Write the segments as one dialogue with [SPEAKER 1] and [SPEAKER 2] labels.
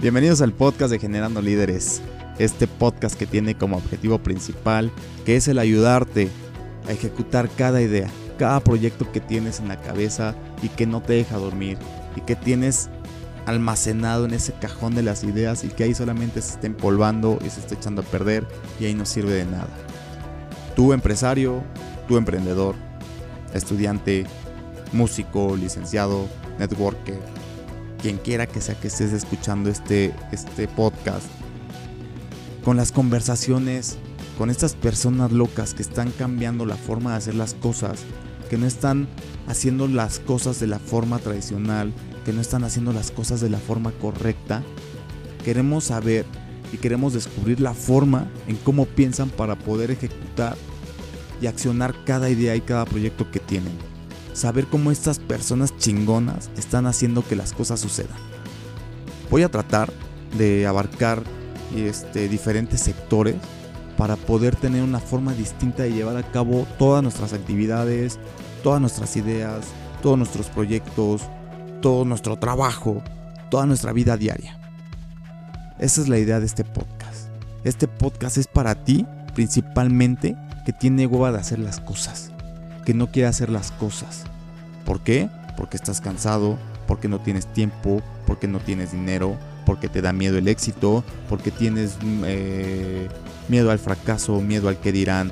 [SPEAKER 1] Bienvenidos al podcast de Generando Líderes. Este podcast que tiene como objetivo principal que es el ayudarte a ejecutar cada idea, cada proyecto que tienes en la cabeza y que no te deja dormir y que tienes almacenado en ese cajón de las ideas y que ahí solamente se está empolvando y se está echando a perder y ahí no sirve de nada. Tu empresario, tu emprendedor, estudiante, músico, licenciado, networker, quien quiera que sea que estés escuchando este, este podcast, con las conversaciones, con estas personas locas que están cambiando la forma de hacer las cosas, que no están haciendo las cosas de la forma tradicional, que no están haciendo las cosas de la forma correcta, queremos saber y queremos descubrir la forma en cómo piensan para poder ejecutar y accionar cada idea y cada proyecto que tienen. Saber cómo estas personas chingonas están haciendo que las cosas sucedan. Voy a tratar de abarcar este, diferentes sectores para poder tener una forma distinta de llevar a cabo todas nuestras actividades, todas nuestras ideas, todos nuestros proyectos, todo nuestro trabajo, toda nuestra vida diaria. Esa es la idea de este podcast. Este podcast es para ti principalmente que tiene hueva de hacer las cosas, que no quiere hacer las cosas. ¿Por qué? Porque estás cansado, porque no tienes tiempo, porque no tienes dinero, porque te da miedo el éxito, porque tienes eh, miedo al fracaso, miedo al que dirán.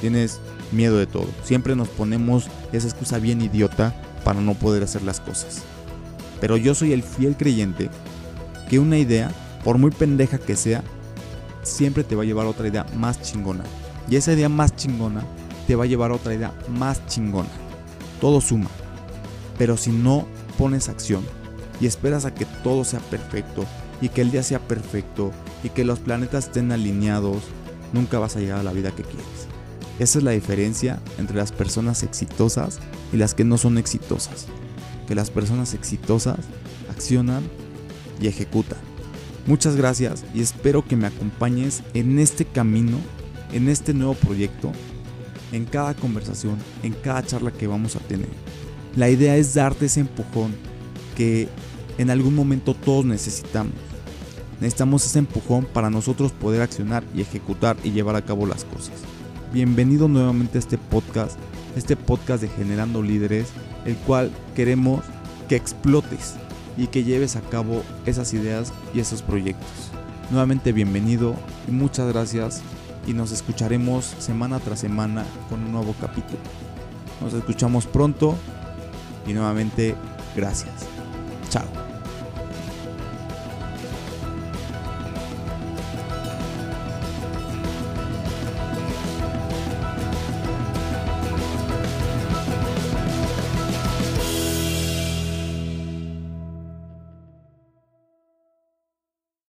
[SPEAKER 1] Tienes miedo de todo. Siempre nos ponemos esa excusa bien idiota para no poder hacer las cosas. Pero yo soy el fiel creyente que una idea, por muy pendeja que sea, siempre te va a llevar a otra idea más chingona. Y esa idea más chingona te va a llevar a otra idea más chingona. Todo suma. Pero si no pones acción y esperas a que todo sea perfecto y que el día sea perfecto y que los planetas estén alineados, nunca vas a llegar a la vida que quieres. Esa es la diferencia entre las personas exitosas y las que no son exitosas. Que las personas exitosas accionan y ejecutan. Muchas gracias y espero que me acompañes en este camino, en este nuevo proyecto, en cada conversación, en cada charla que vamos a tener. La idea es darte ese empujón que en algún momento todos necesitamos. Necesitamos ese empujón para nosotros poder accionar y ejecutar y llevar a cabo las cosas. Bienvenido nuevamente a este podcast, este podcast de Generando Líderes, el cual queremos que explotes y que lleves a cabo esas ideas y esos proyectos. Nuevamente bienvenido y muchas gracias y nos escucharemos semana tras semana con un nuevo capítulo. Nos escuchamos pronto y nuevamente gracias. Chao.